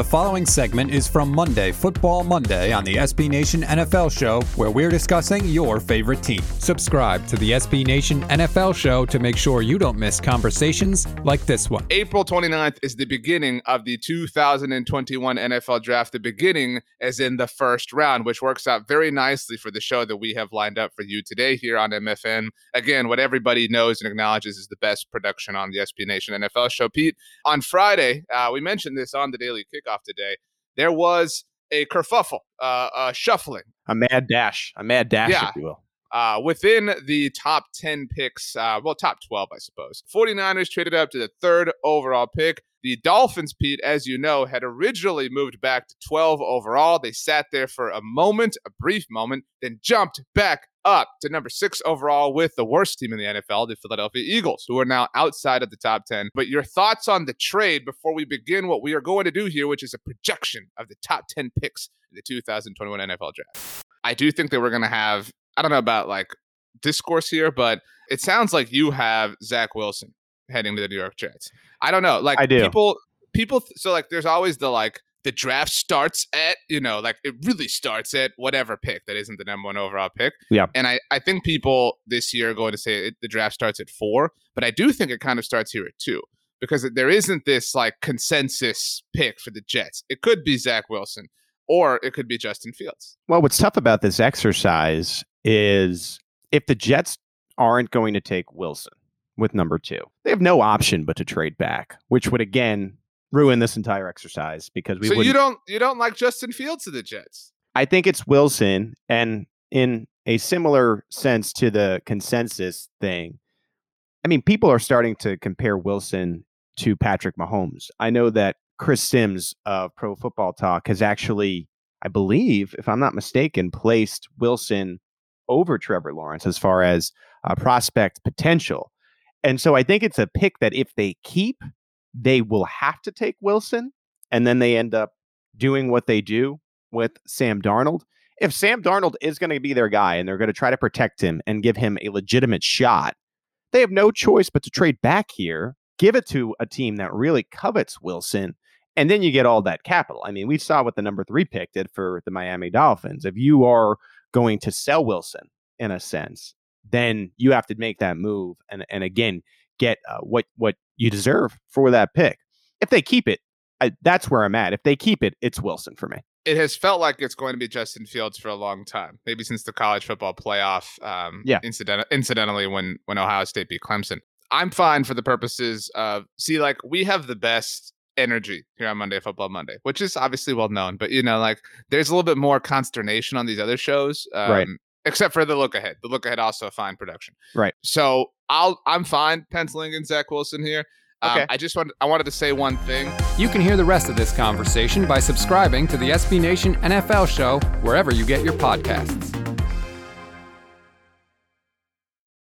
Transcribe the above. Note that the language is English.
The following segment is from Monday, Football Monday, on the SB Nation NFL Show, where we're discussing your favorite team. Subscribe to the SB Nation NFL Show to make sure you don't miss conversations like this one. April 29th is the beginning of the 2021 NFL Draft, the beginning as in the first round, which works out very nicely for the show that we have lined up for you today here on MFM. Again, what everybody knows and acknowledges is the best production on the SB Nation NFL Show. Pete, on Friday, uh, we mentioned this on the Daily Kickoff kickoff today, there was a kerfuffle, uh, a shuffling, a mad dash, a mad dash, yeah. if you will. Uh, within the top 10 picks, uh, well, top 12, I suppose. 49ers traded up to the third overall pick. The Dolphins, Pete, as you know, had originally moved back to 12 overall. They sat there for a moment, a brief moment, then jumped back up to number six overall with the worst team in the NFL, the Philadelphia Eagles, who are now outside of the top 10. But your thoughts on the trade before we begin what we are going to do here, which is a projection of the top 10 picks in the 2021 NFL draft. I do think that we're going to have, I don't know about like discourse here, but it sounds like you have Zach Wilson heading to the New York Jets. I don't know. Like I do. people, people, so like there's always the like, the draft starts at, you know, like it really starts at whatever pick that isn't the number one overall pick. Yeah. And I, I think people this year are going to say it, the draft starts at four, but I do think it kind of starts here at two because there isn't this like consensus pick for the Jets. It could be Zach Wilson or it could be Justin Fields. Well, what's tough about this exercise is if the Jets aren't going to take Wilson with number two, they have no option but to trade back, which would again ruin this entire exercise because we. So you don't you don't like Justin Fields to the Jets? I think it's Wilson, and in a similar sense to the consensus thing. I mean, people are starting to compare Wilson to Patrick Mahomes. I know that Chris Sims of Pro Football Talk has actually, I believe, if I'm not mistaken, placed Wilson over Trevor Lawrence as far as uh, prospect potential. And so I think it's a pick that if they keep, they will have to take Wilson, and then they end up doing what they do with Sam Darnold. If Sam Darnold is going to be their guy and they're going to try to protect him and give him a legitimate shot, they have no choice but to trade back here, give it to a team that really covets Wilson, and then you get all that capital. I mean, we saw what the number three pick did for the Miami Dolphins. If you are going to sell Wilson in a sense, then you have to make that move and and again get uh, what what you deserve for that pick. If they keep it, I, that's where I'm at. If they keep it, it's Wilson for me. It has felt like it's going to be Justin Fields for a long time, maybe since the college football playoff. Um, yeah. Incident- incidentally, when when Ohio State beat Clemson, I'm fine for the purposes of see, like we have the best energy here on Monday Football Monday, which is obviously well known. But you know, like there's a little bit more consternation on these other shows, um, right? Except for the look ahead. The look ahead also a fine production, right? So I'll I'm fine penciling in Zach Wilson here. Um, okay. I just wanted I wanted to say one thing. You can hear the rest of this conversation by subscribing to the SB Nation NFL show wherever you get your podcasts.